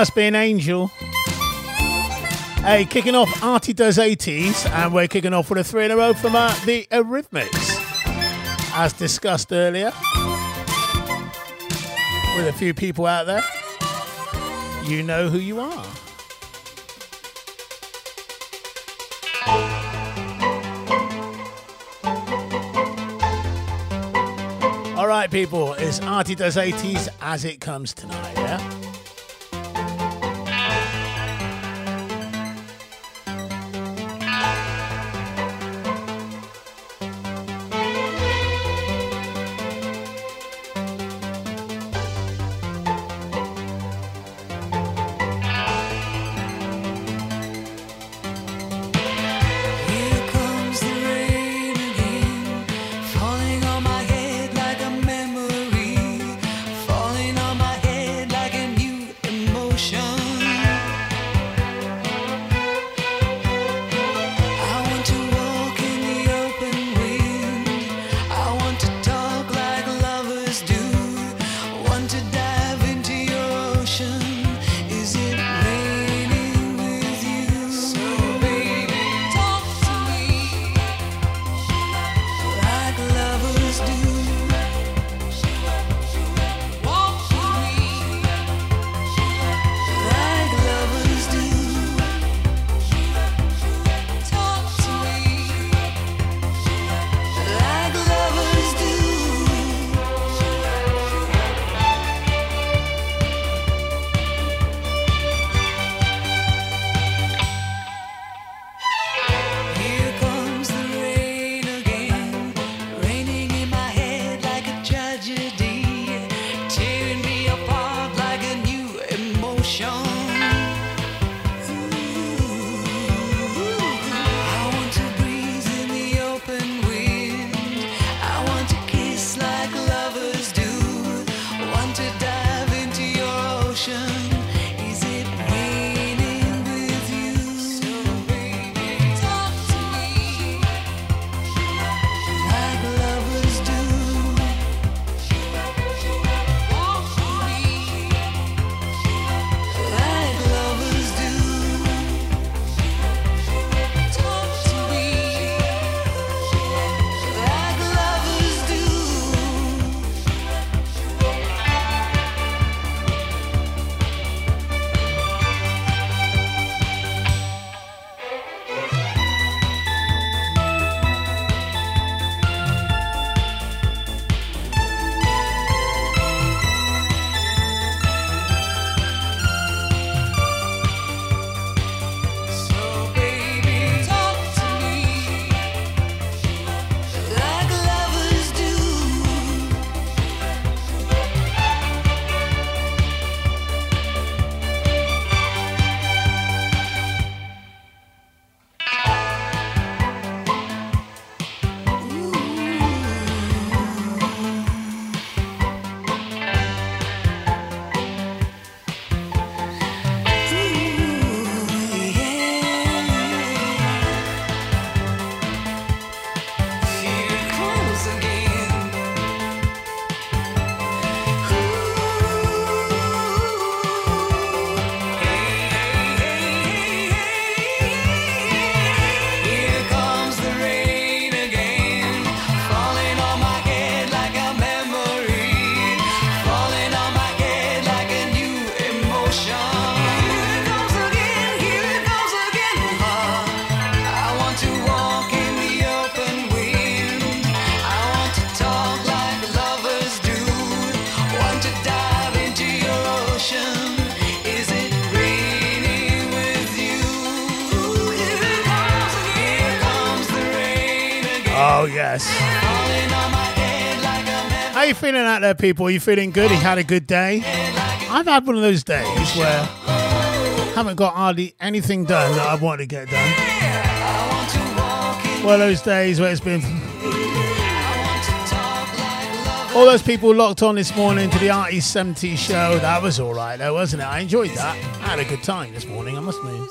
must be an angel. Hey, kicking off Artie Does 80s, and we're kicking off with a three in a row from uh, the Eurythmics, as discussed earlier. With a few people out there, you know who you are. All right, people, it's Artie Does 80s as it comes tonight, yeah? Oh, yes. How you feeling out there, people? Are you feeling good? You had a good day? I've had one of those days where I haven't got hardly anything done that I want to get done. One of those days where it's been all those people locked on this morning to the Artie 70 show. That was all right, though, wasn't it? I enjoyed that. I had a good time this morning, I must admit.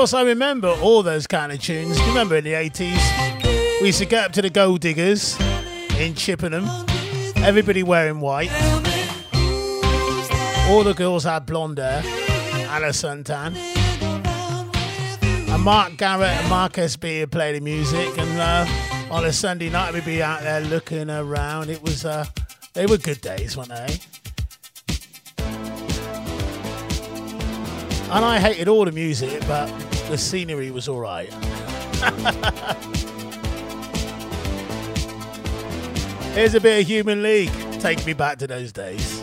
Course, I remember all those kind of tunes. Remember in the 80s? We used to get up to the Gold Diggers in Chippenham, everybody wearing white. All the girls had blonde hair, Anna Suntan. And Mark Garrett and Mark SB would play the music. And uh, on a Sunday night, we'd be out there looking around. It was, uh, they were good days, weren't they? And I hated all the music, but the scenery was all right. Here's a bit of Human League. Take me back to those days.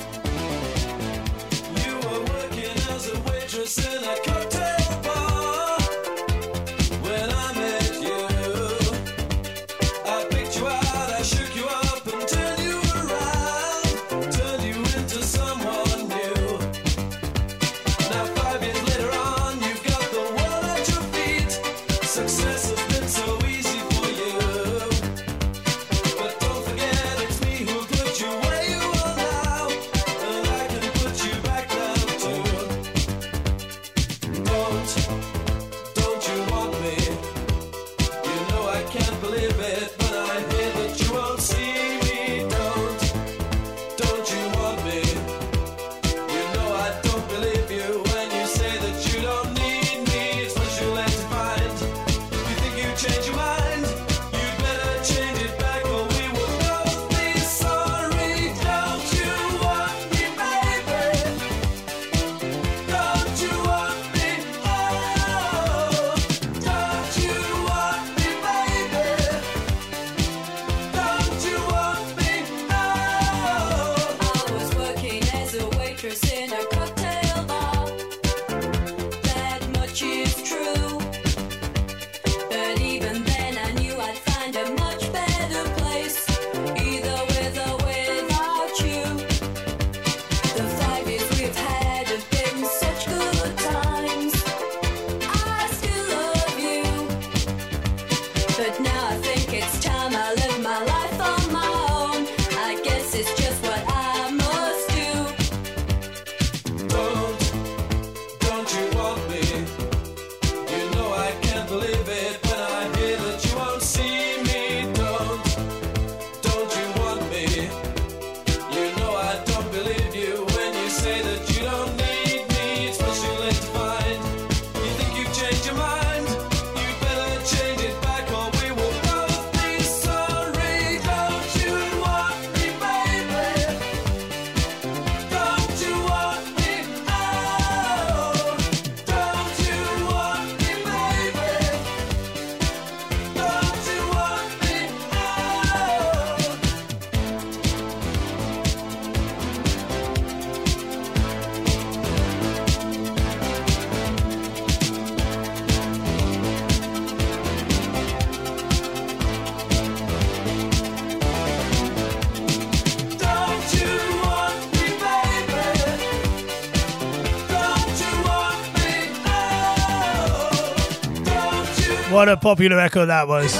What a popular record that was.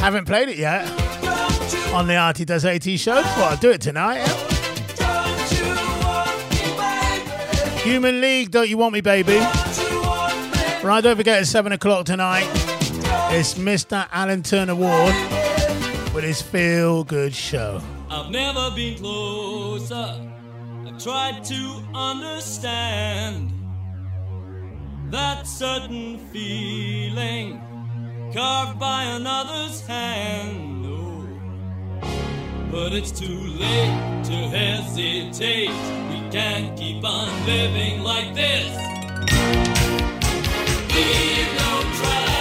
Haven't played it yet on the Artie Does 80s show. Well, I'll do it tonight. Human League, Don't You Want Me Baby? Right, don't forget at 7 o'clock tonight, it's Mr. Alan Turner Ward with his Feel Good show. I've never been closer. I've tried to understand that certain feeling carved by another's hand. But it's too late to hesitate. We can't keep on living like this. Leave no trace.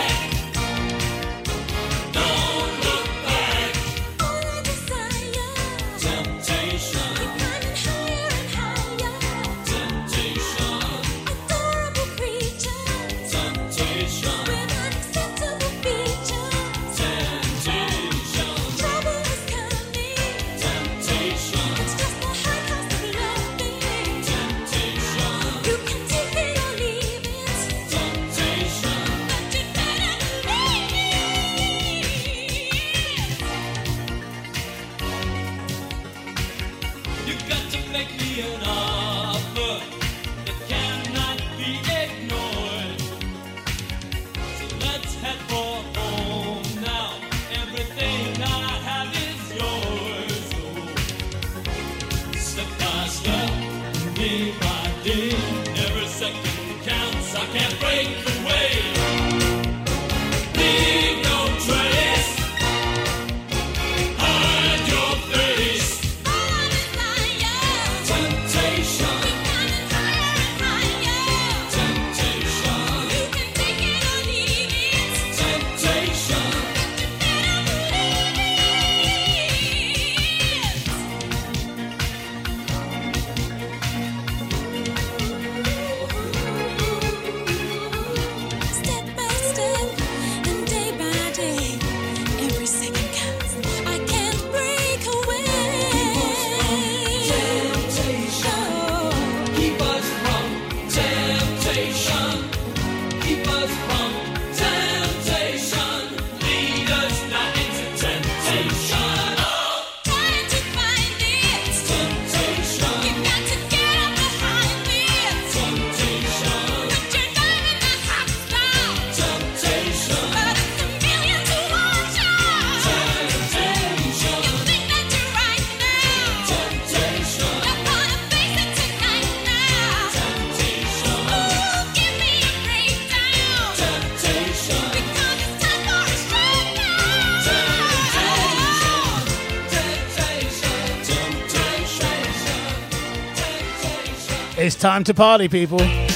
Time to party, people.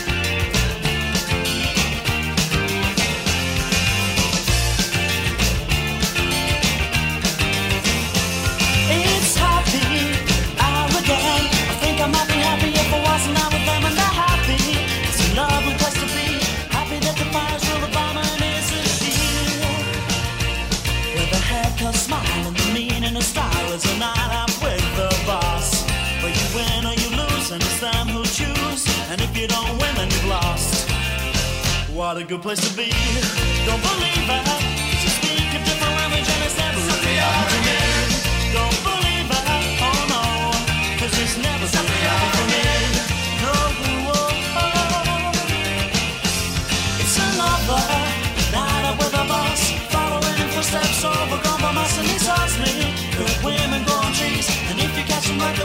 What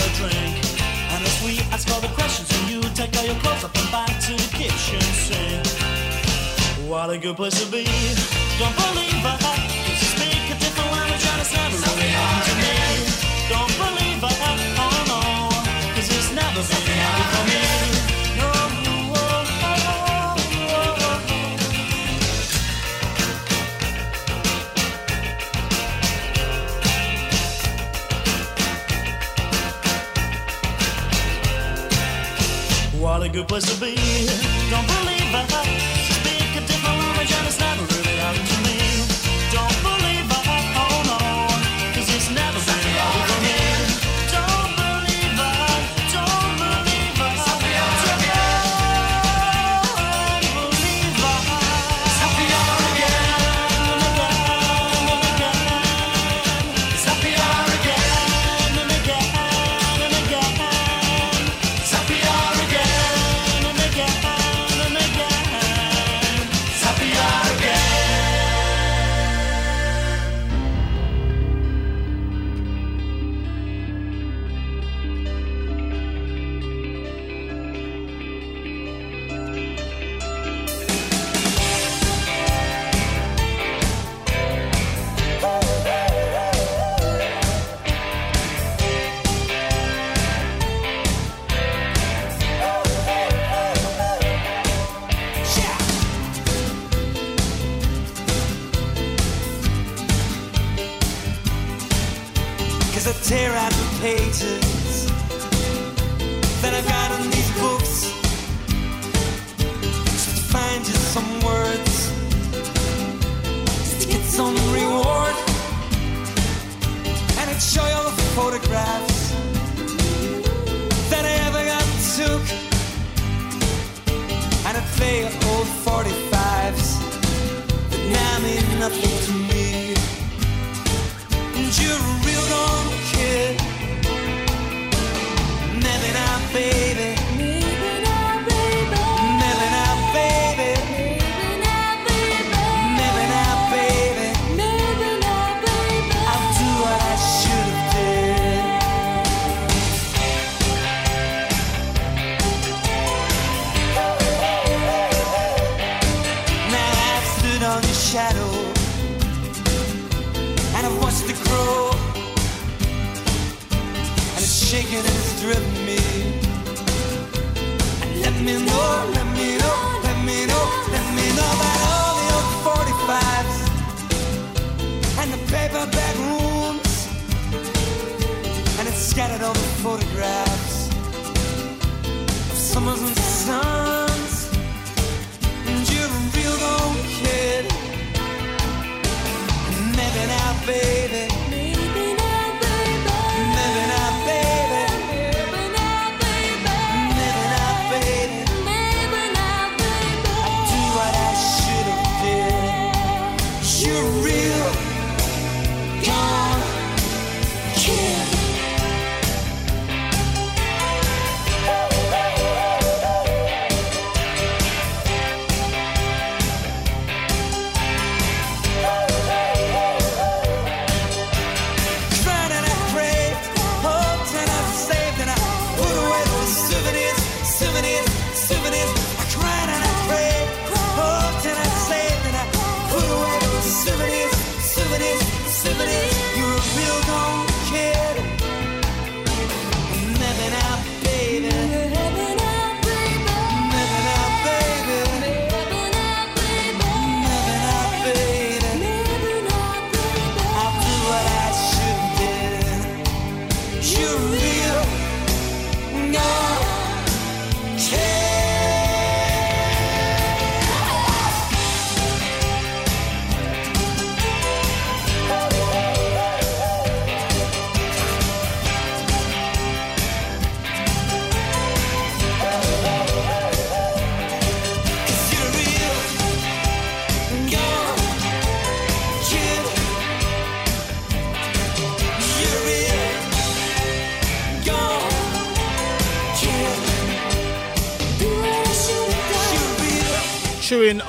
a drink. And if we ask all the questions and you take all your clothes up and back to the kitchen. While a good place to be. Don't believe I place to be.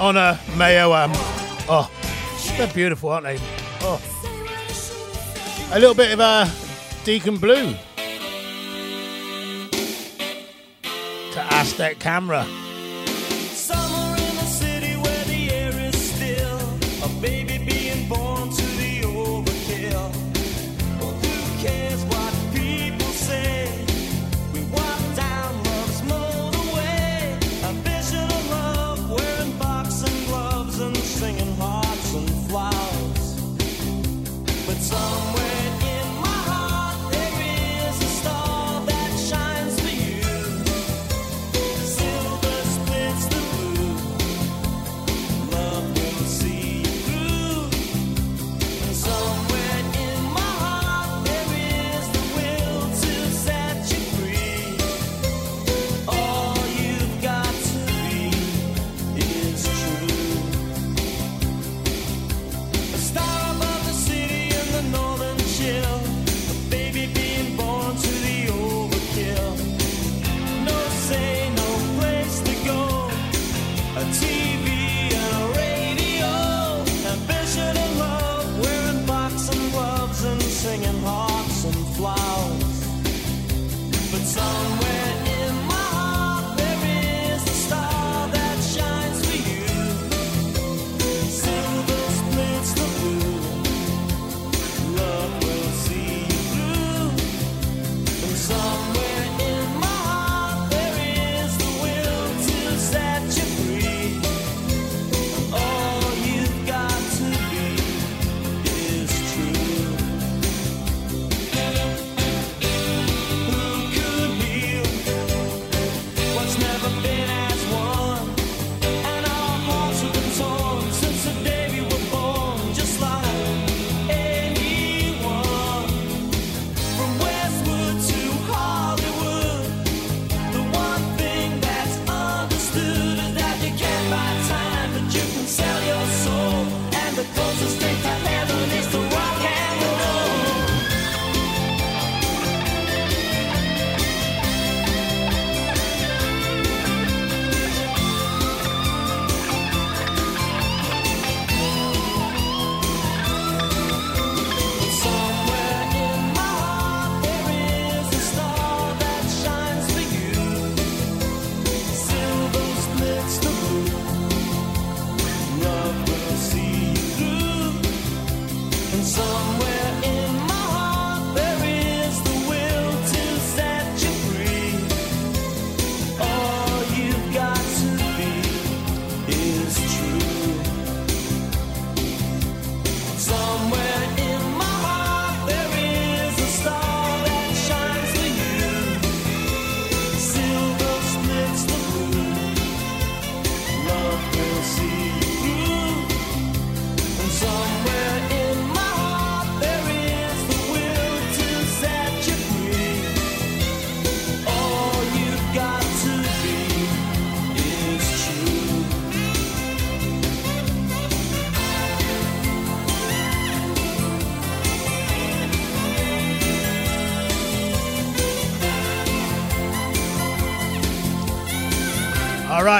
A Mayo. Um, oh, they're beautiful, aren't they? Oh, a little bit of a uh, Deacon Blue to Aztec Camera.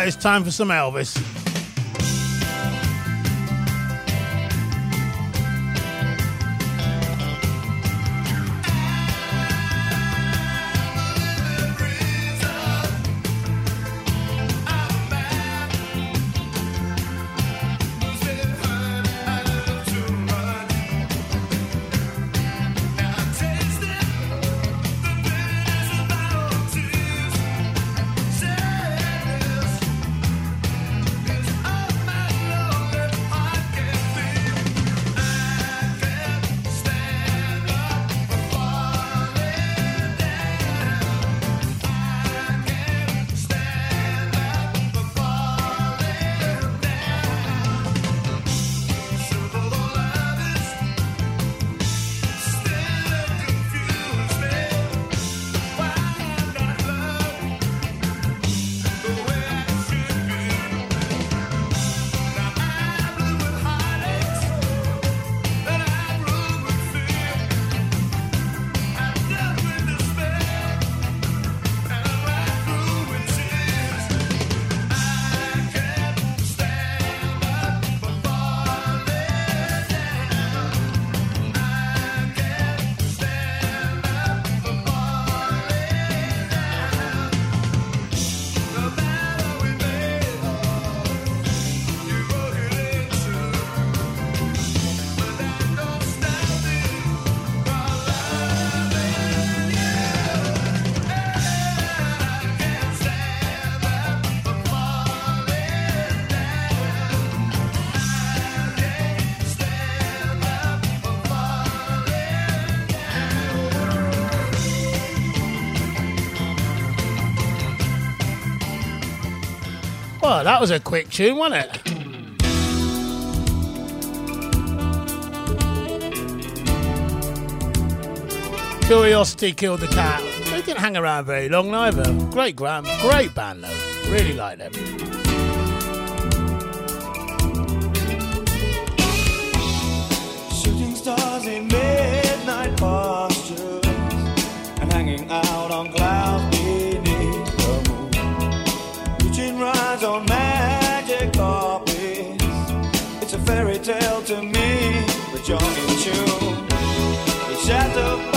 it's time for some Elvis. that was a quick tune, wasn't it? Curiosity killed the cat. They didn't hang around very long either. Great grand, great band though. Really like them. Shooting stars in midnight postures and hanging out on glass. tell to me that you're in tune. You set the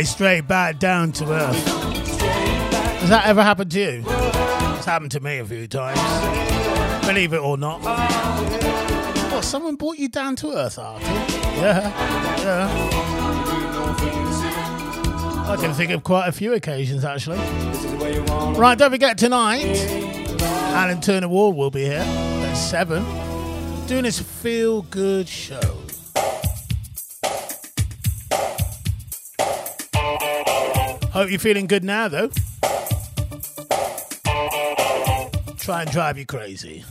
Hey, straight back down to earth. Has that ever happened to you? It's happened to me a few times. Believe it or not. What, someone brought you down to earth, Artie? Yeah, yeah. I can think of quite a few occasions, actually. Right, don't forget tonight, Alan Turner Ward will be here at 7, doing his feel good show. Hope you're feeling good now, though. Try and drive you crazy.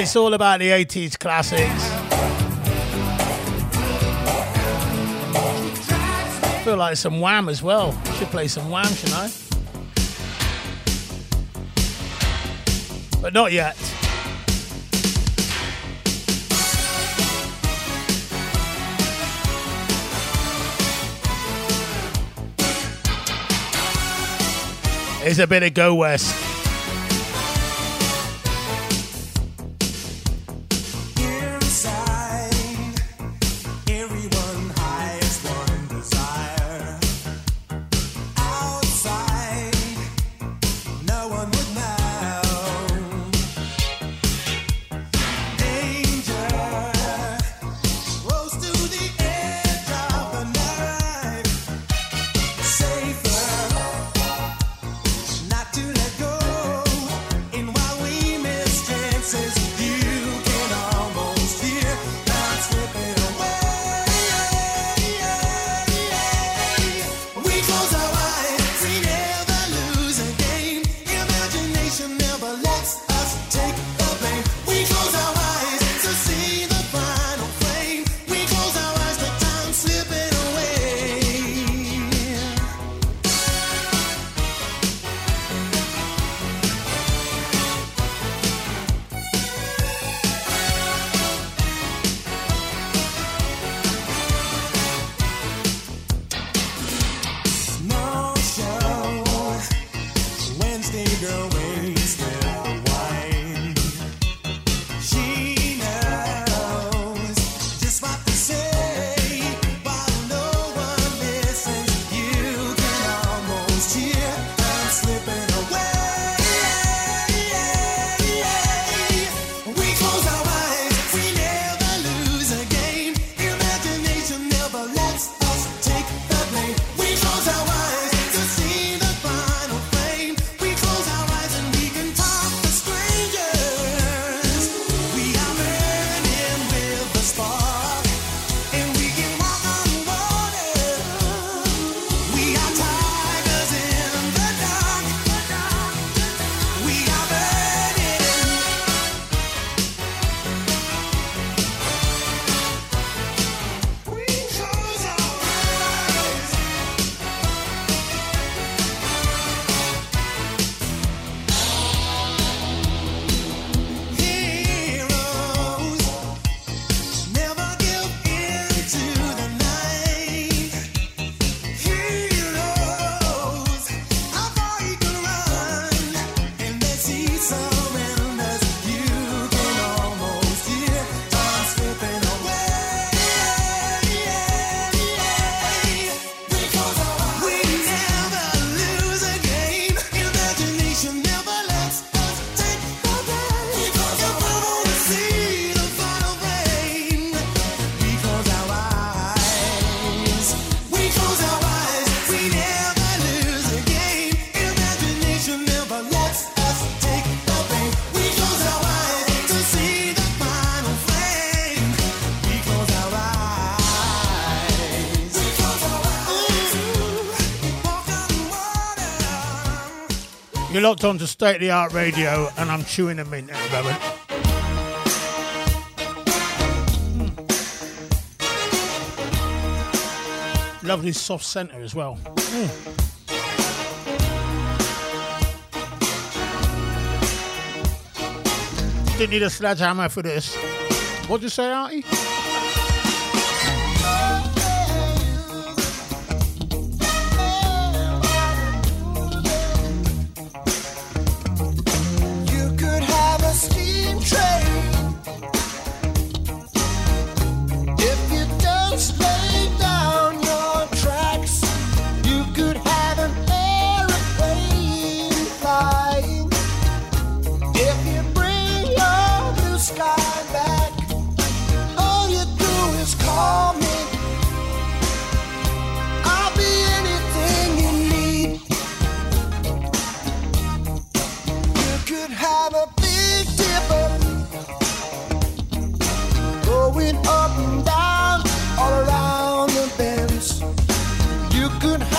It's all about the 80s classics. feel like some Wham as well. Should play some Wham, shouldn't I? But not yet. It's a bit of Go West. You're locked on to State of the Art Radio, and I'm chewing a mint at the moment. Hmm. Lovely soft centre as well. Mm. Didn't need a sledgehammer for this. What'd you say, Artie? Good.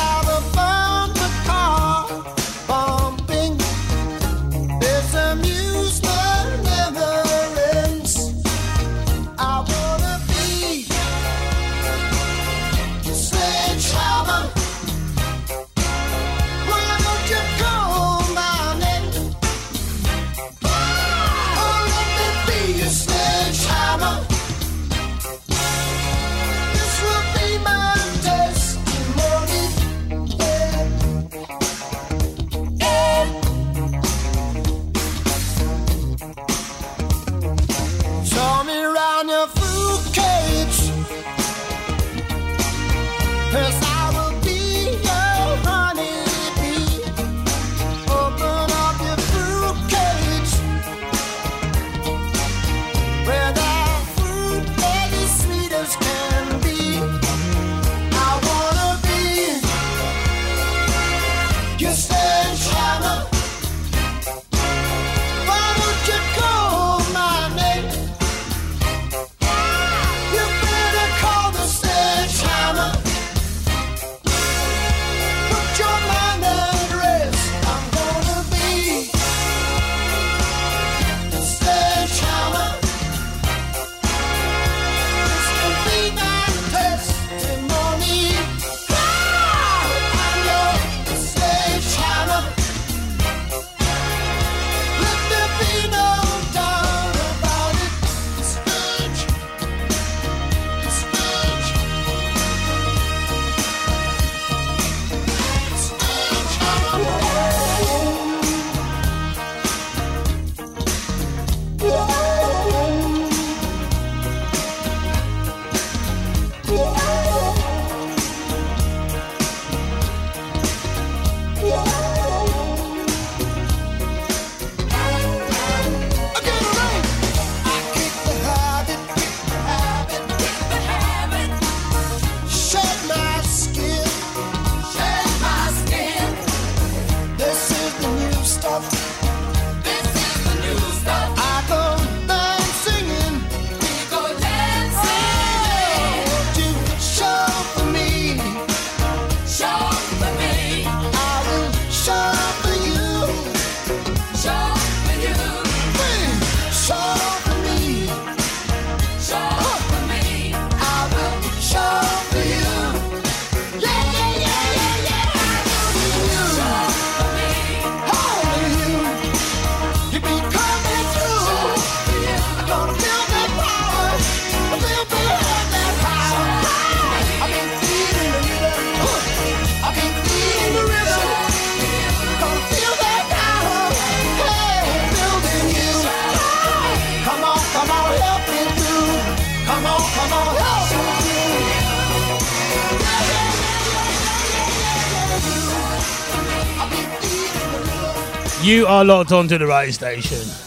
You are locked onto the right station.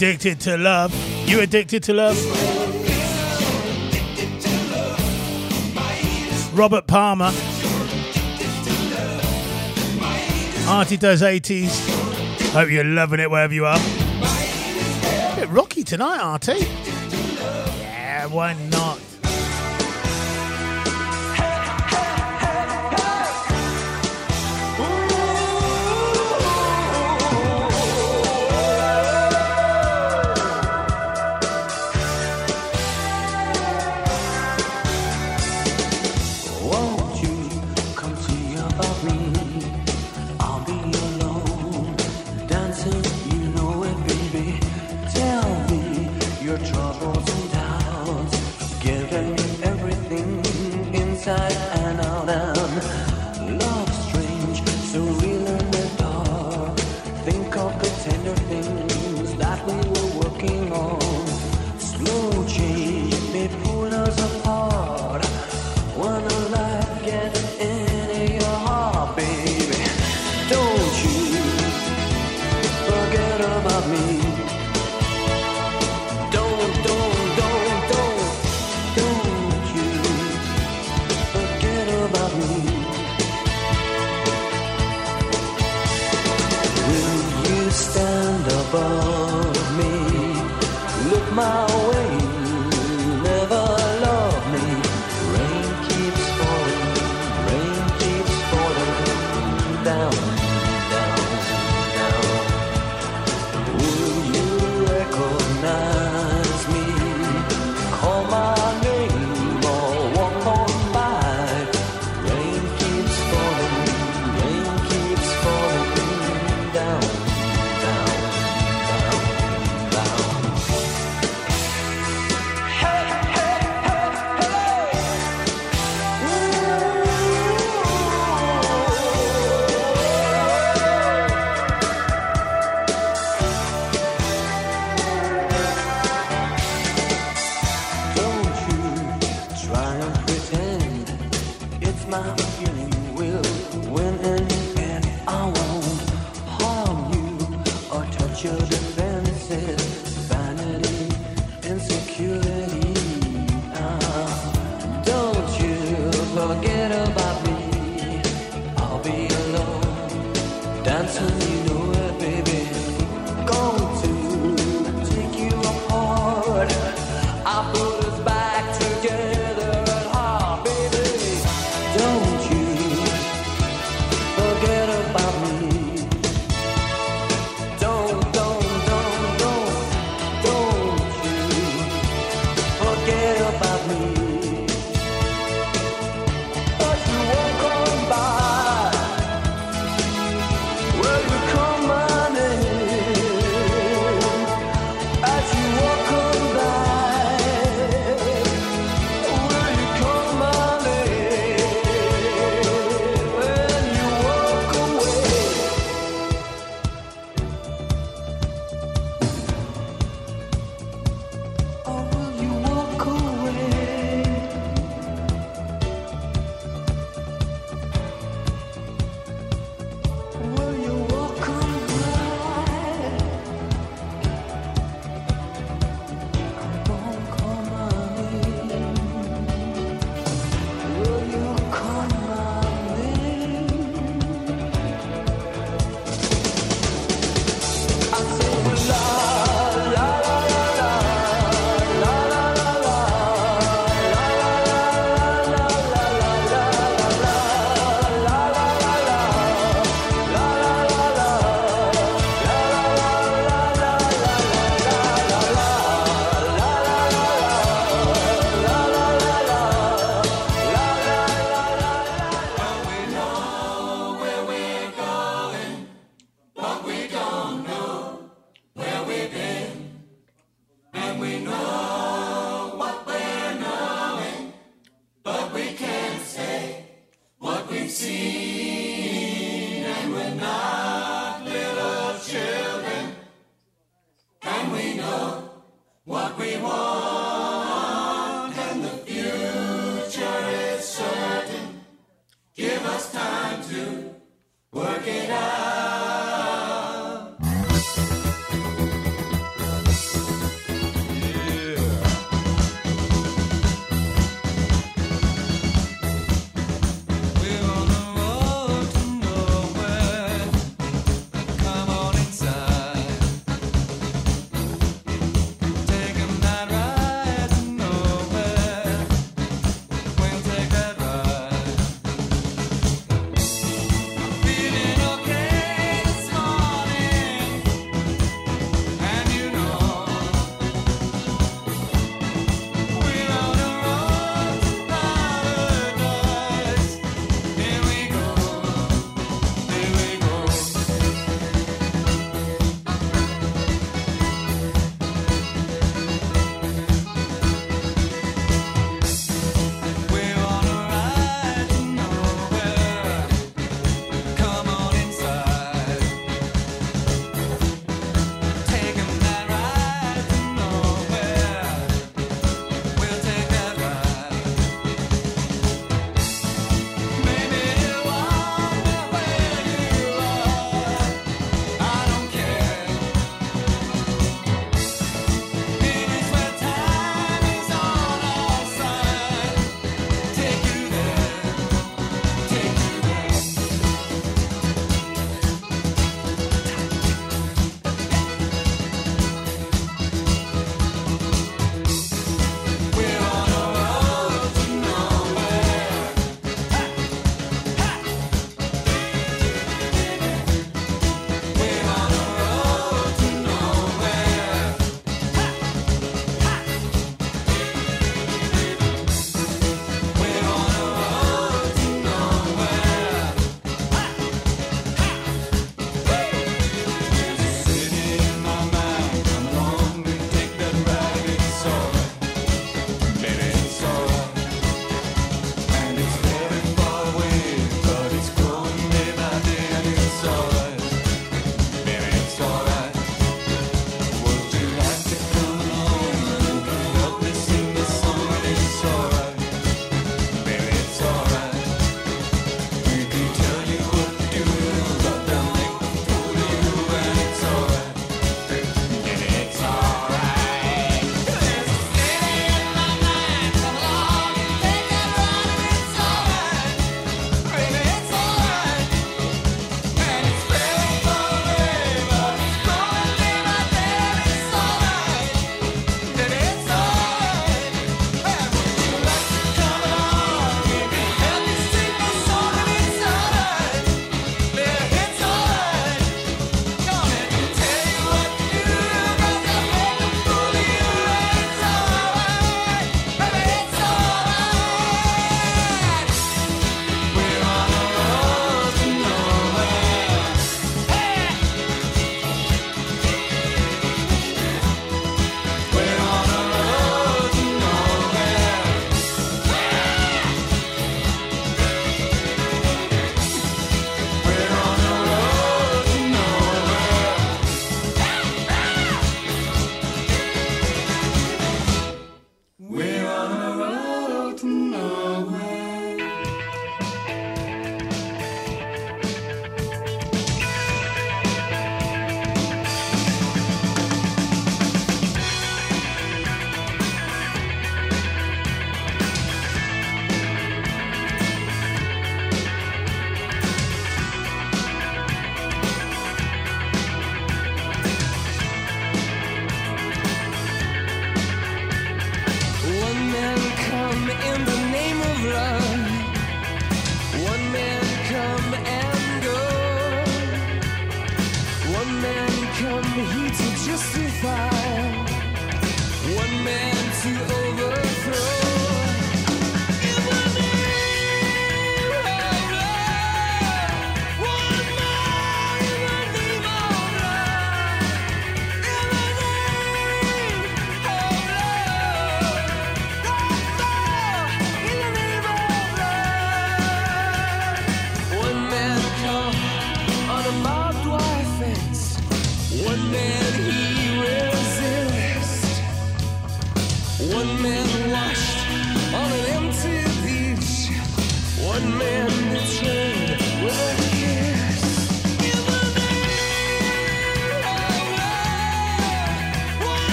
addicted to love. You addicted to love? Robert Palmer. Auntie does 80s. Hope you're loving it wherever you are. A bit rocky tonight, Auntie. Yeah, why not?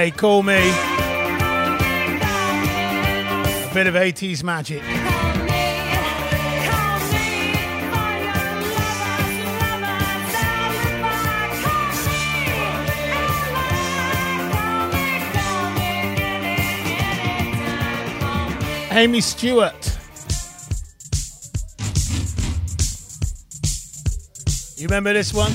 Hey, call me. A bit of 80s magic. Amii Stewart. You remember this one?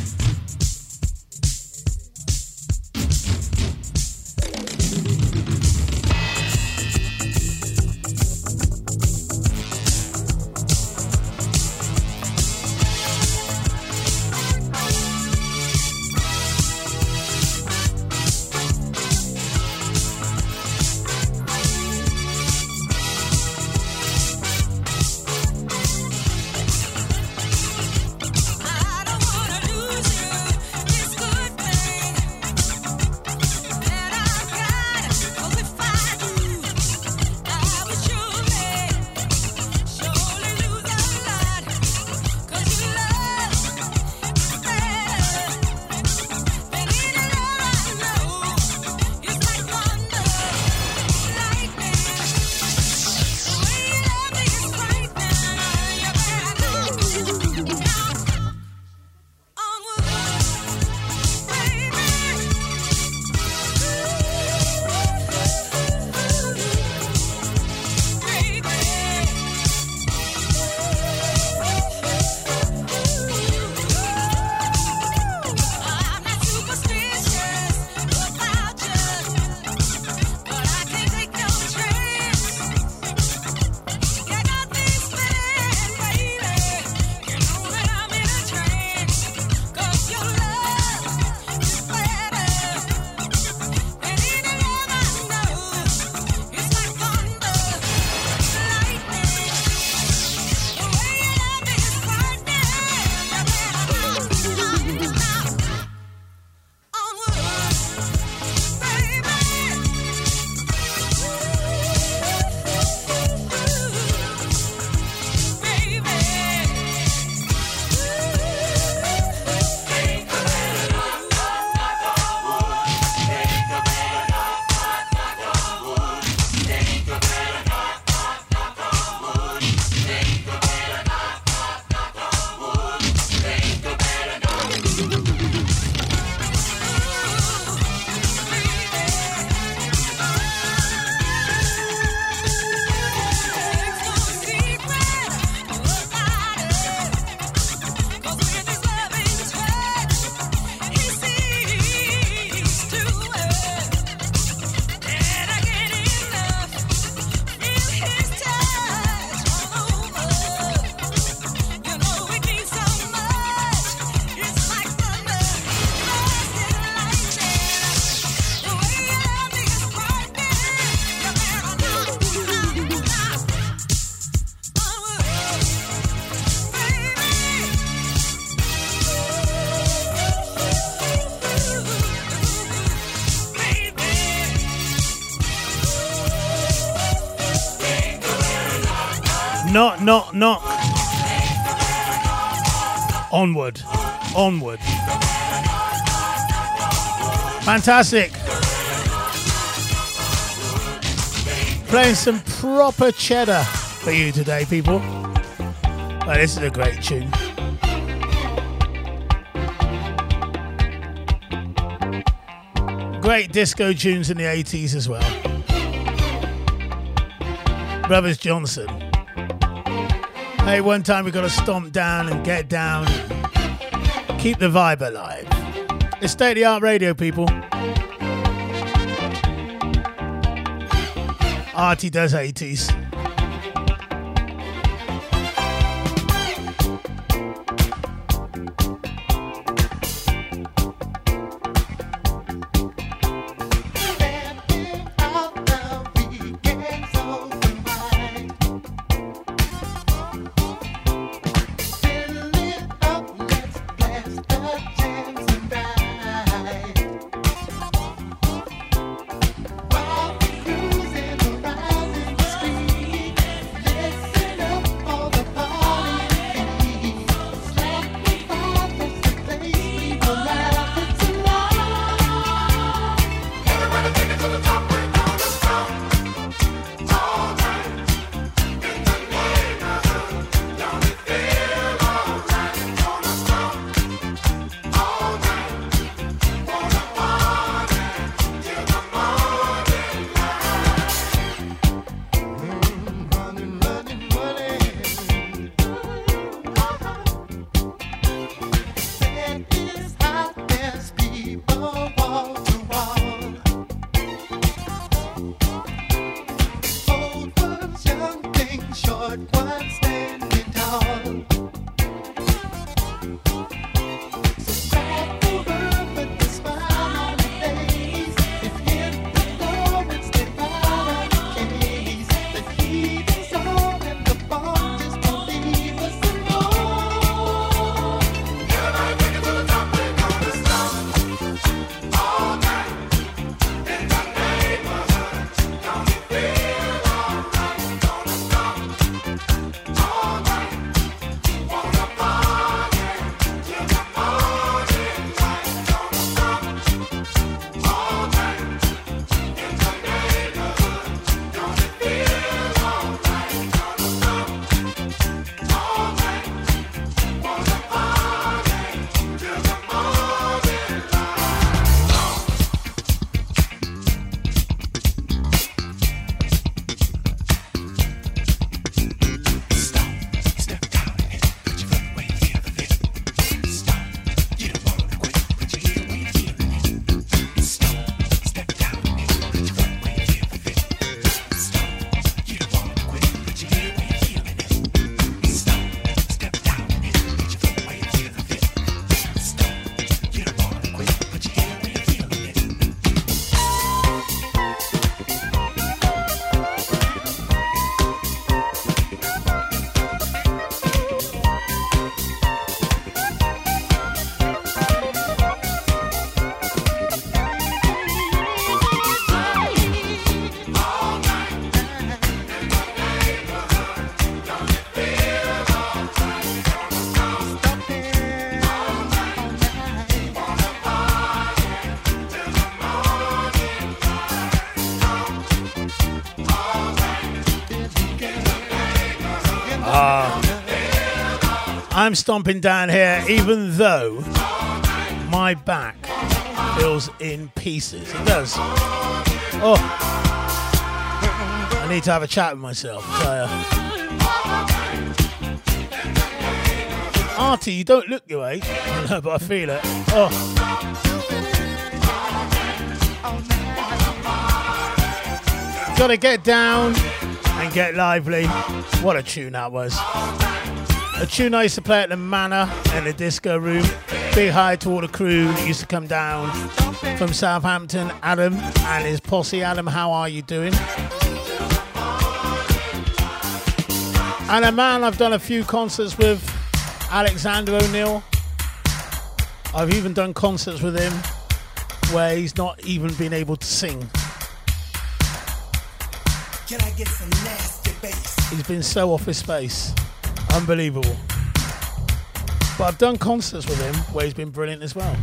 Knock, knock, knock. Onward. Onward. Fantastic. Playing some proper cheddar for you today, people. This is a great tune. Great disco tunes in the 80s as well. Brothers Johnson. Hey, one time we got to stomp down and get down, keep the vibe alive. It's state of the art radio, people. Artie does 80s. I'm stomping down here, even though my back feels in pieces. It does. Oh, I need to have a chat with myself. I ya. Artie, you don't look your age. I know, but I feel it. Oh. Gotta get down and get lively. What a tune that was. A tune I used to play at the Manor in the disco room. Big hi to all the crew that used to come down from Southampton. Adam and his posse. Adam, how are you doing? And a man I've done a few concerts with, Alexander O'Neal. I've even done concerts with him where he's not even been able to sing. Can I get some nasty bass? He's been so off his space. Unbelievable. But I've done concerts with him where he's been brilliant as well.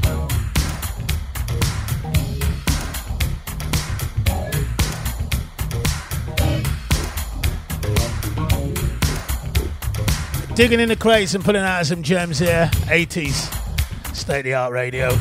Digging in the crates and pulling out some gems here. 80s. State of the art radio.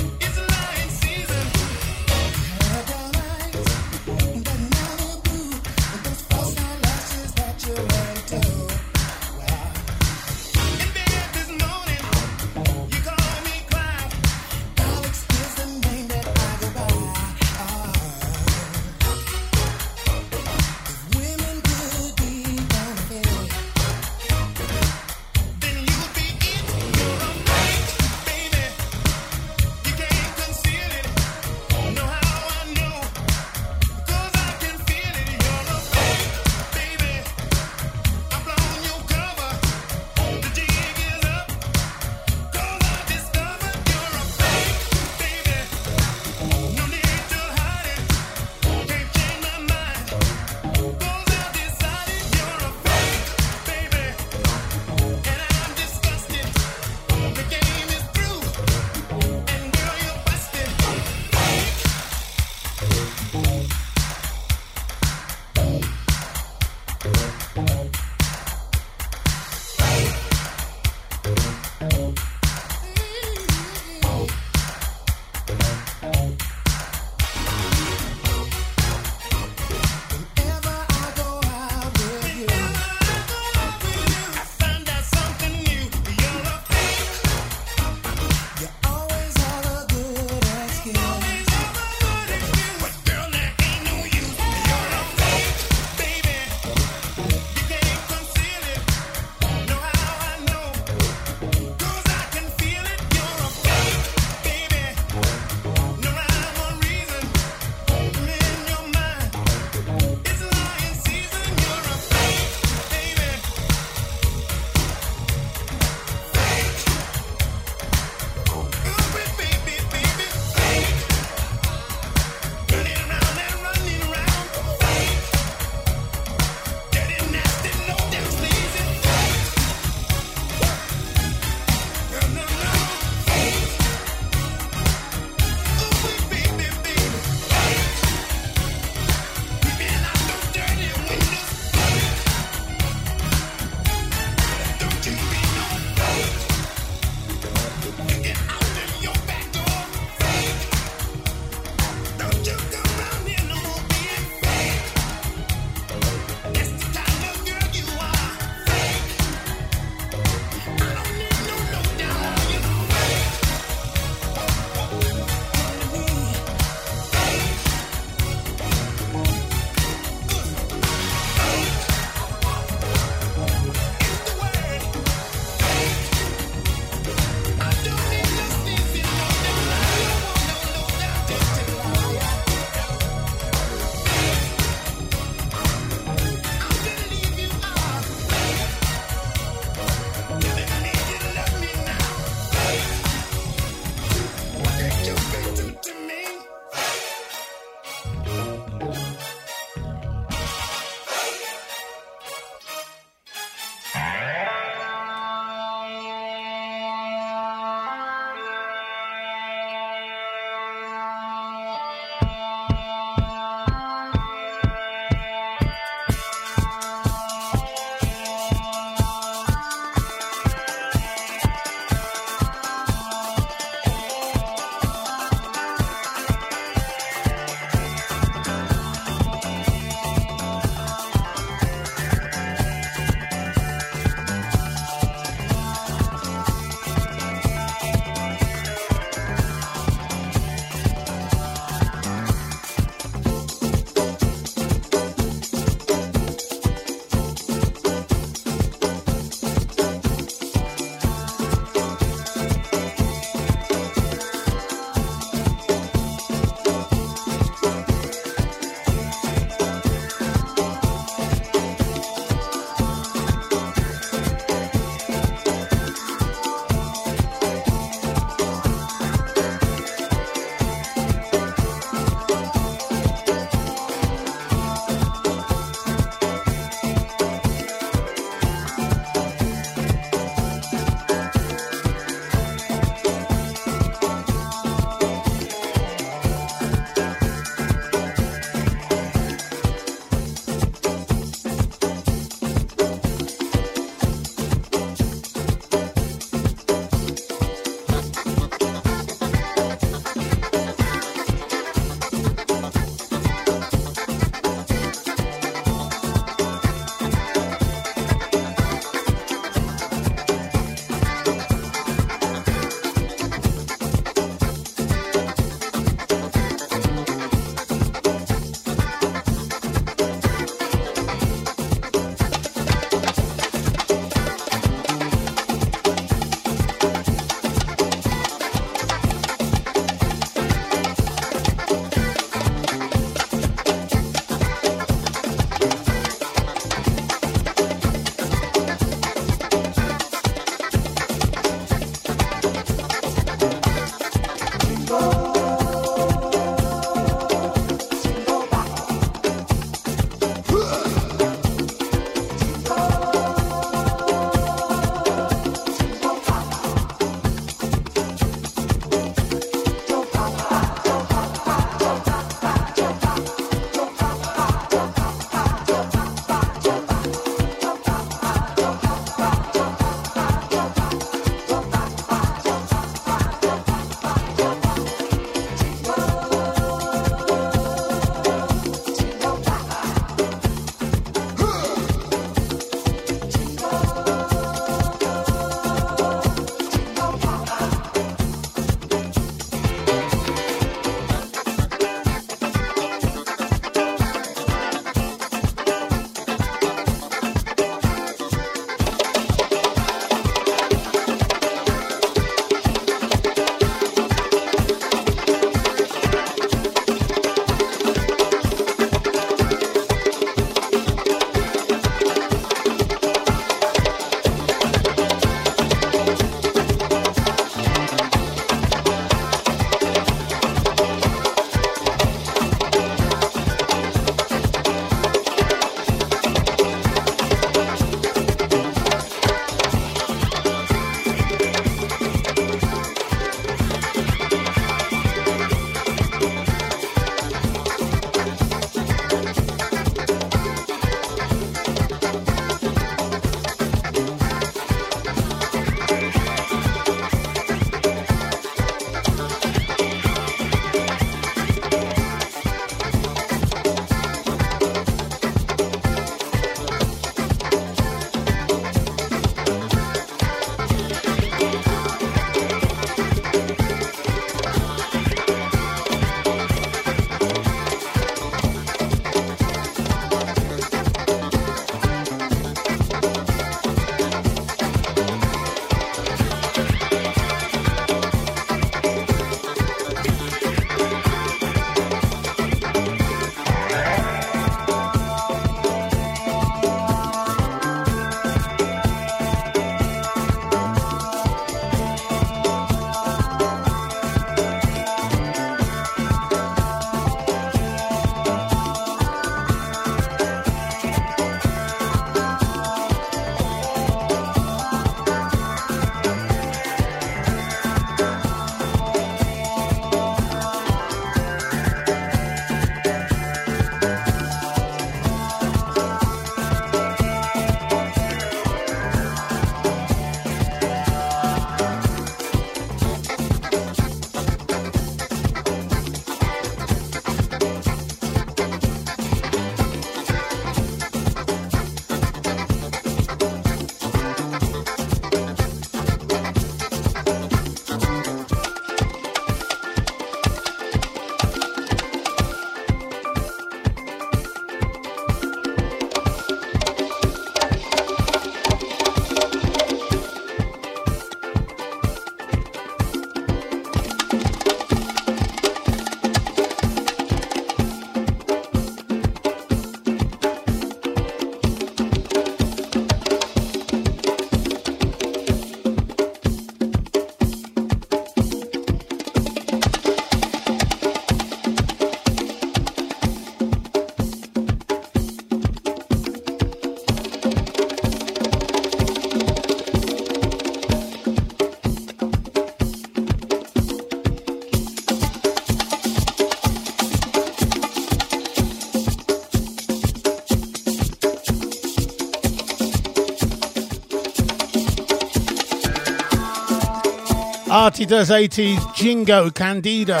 Artie does 80s Jingo Candido.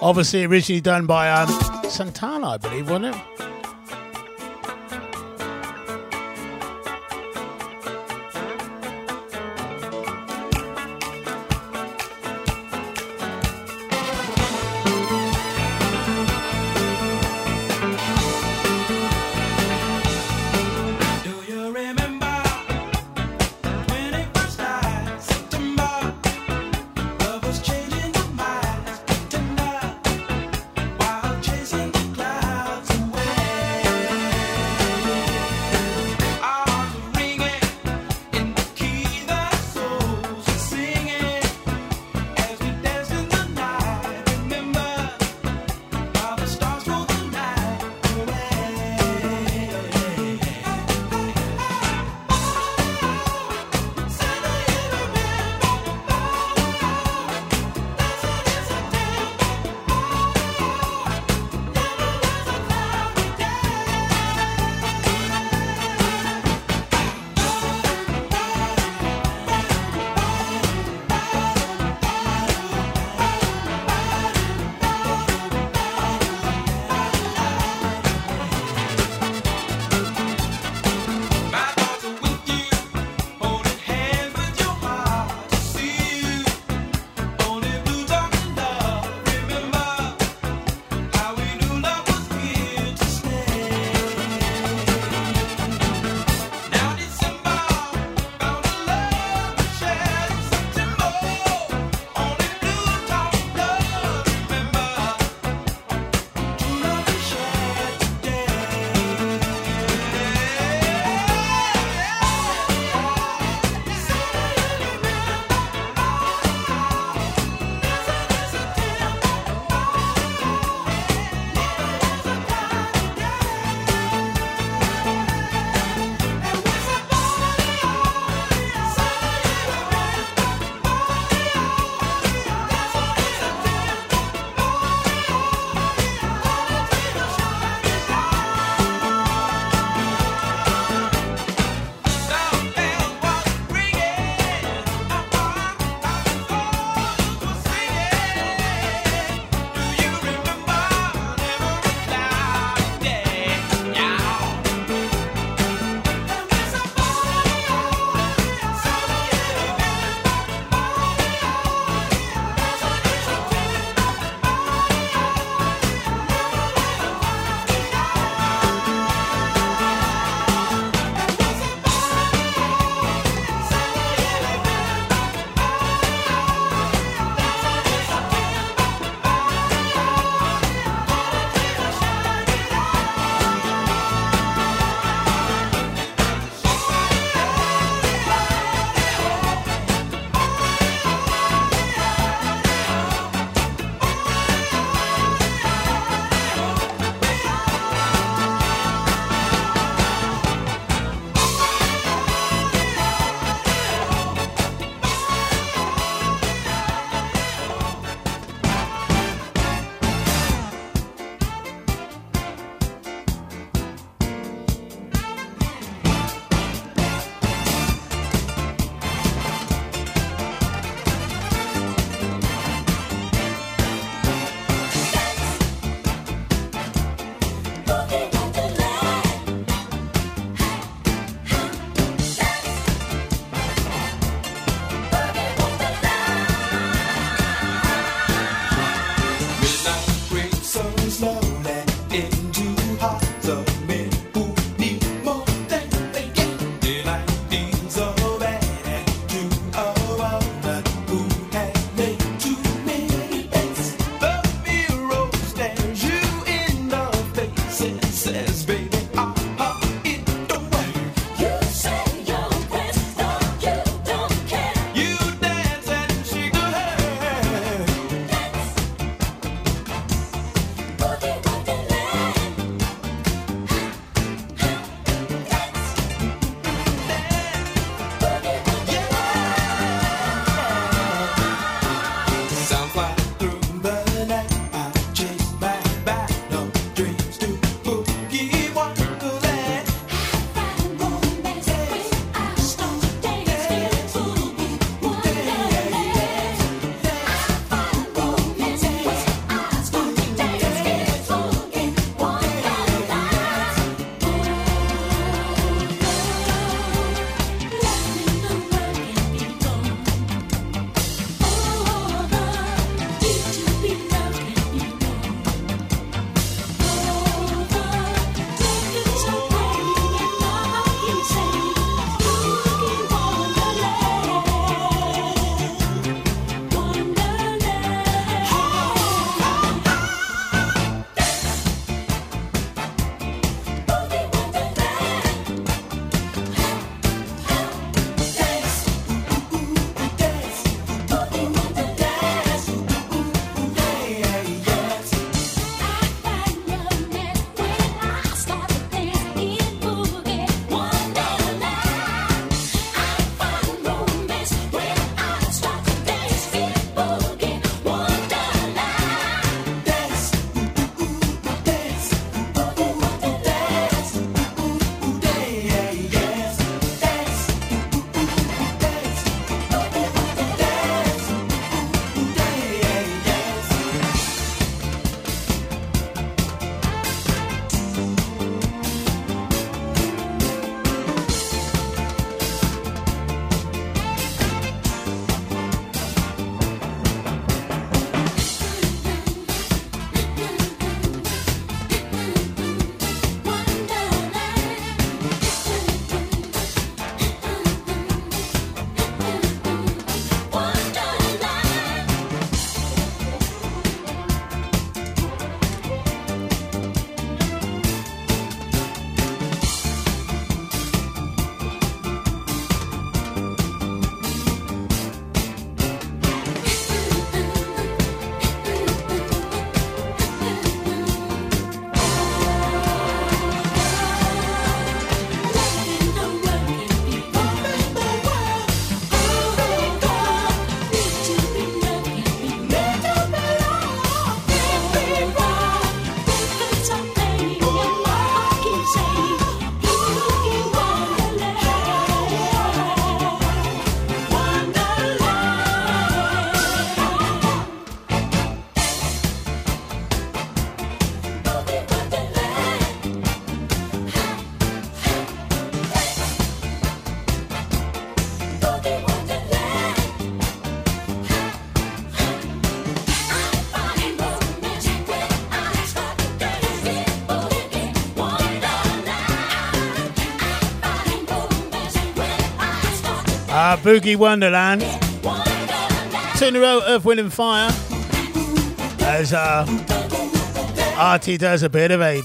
Obviously, originally done by um, Santana, I believe, wasn't it? Boogie Wonderland. Two in a row, Earth, Wind and Fire. As uh, Artie does a bit of ad.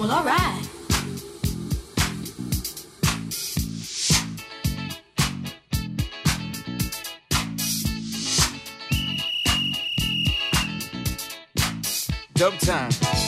Well, alright. Dub time.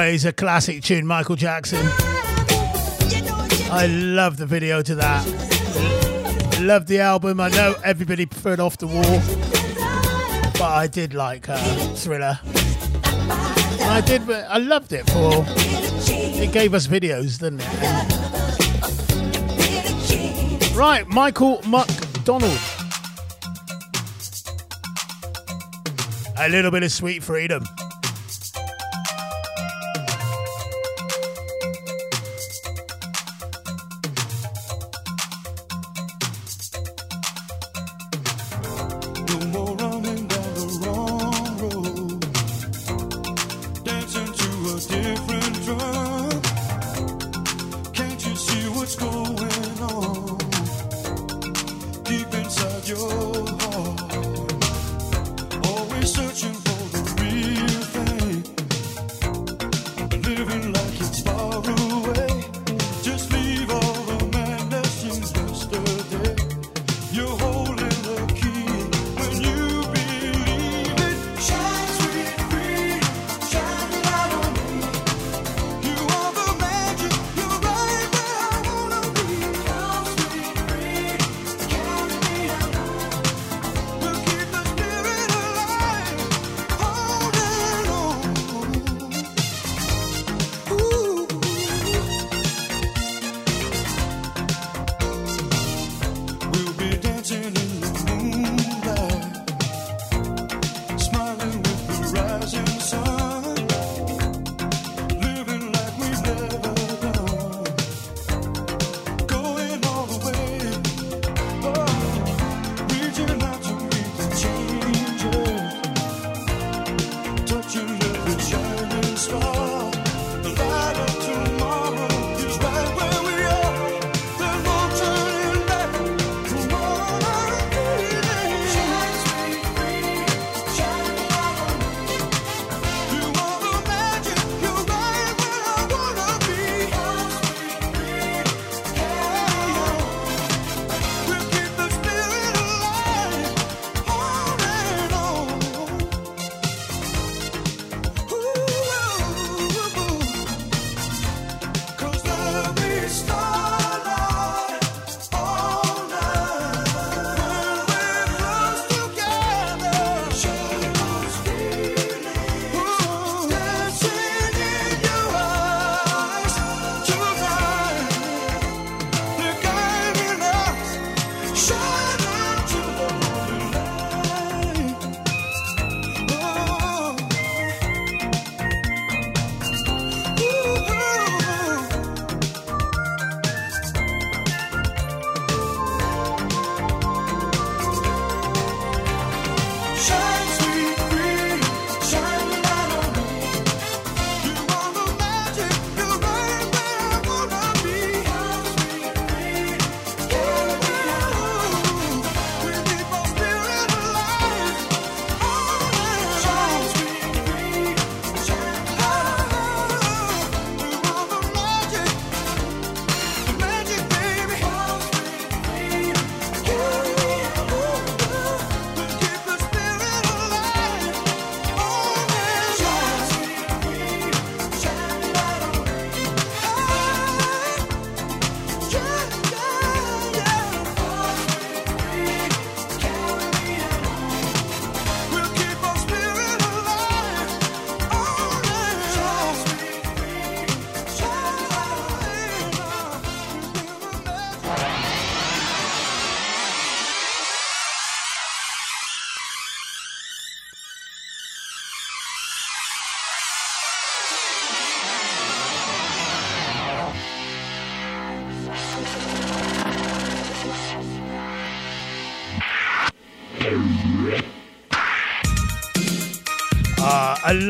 always a classic tune, Michael Jackson. I love the video to that. Love the album. I know everybody preferred Off the Wall, but I did like uh, Thriller. And I did. I loved it for. It gave us videos, didn't it? Right, Michael McDonald. A little bit of sweet freedom.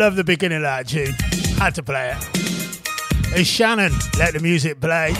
love the beginning of that tune. Had to play it. It's Shannon. Let the music play.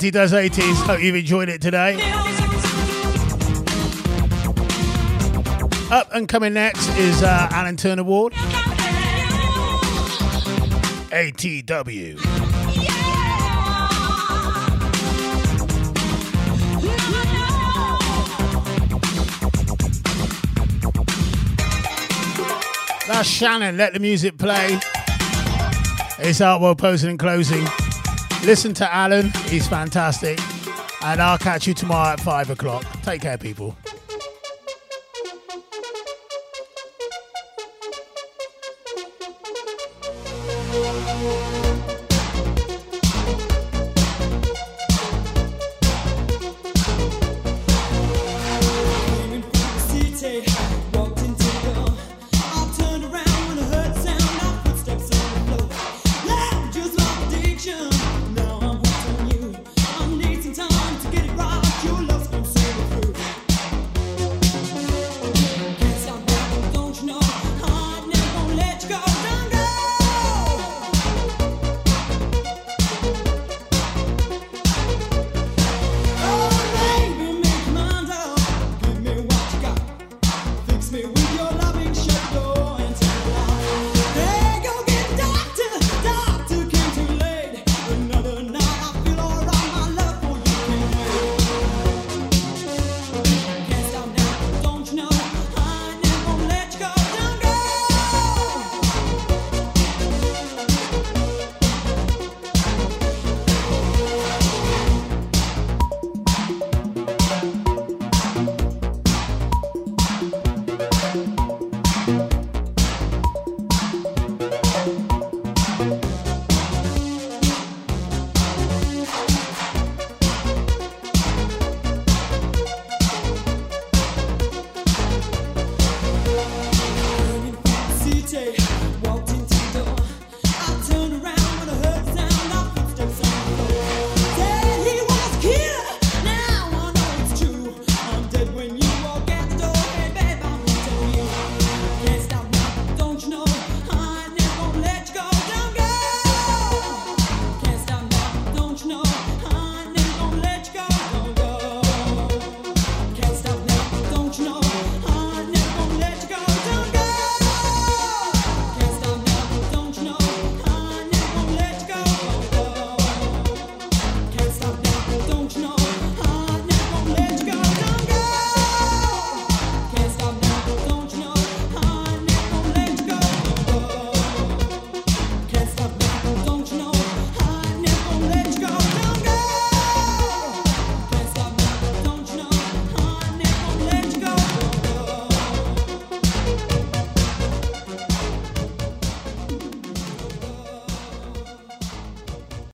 Party Does 80s. Hope you've enjoyed it today. Up and coming next is uh, Alan Turner Ward. ATW. That's Shannon. Let the music play. It's Artwell posing and closing. Listen to Alan, he's fantastic. And I'll catch you tomorrow at five o'clock. Take care, people.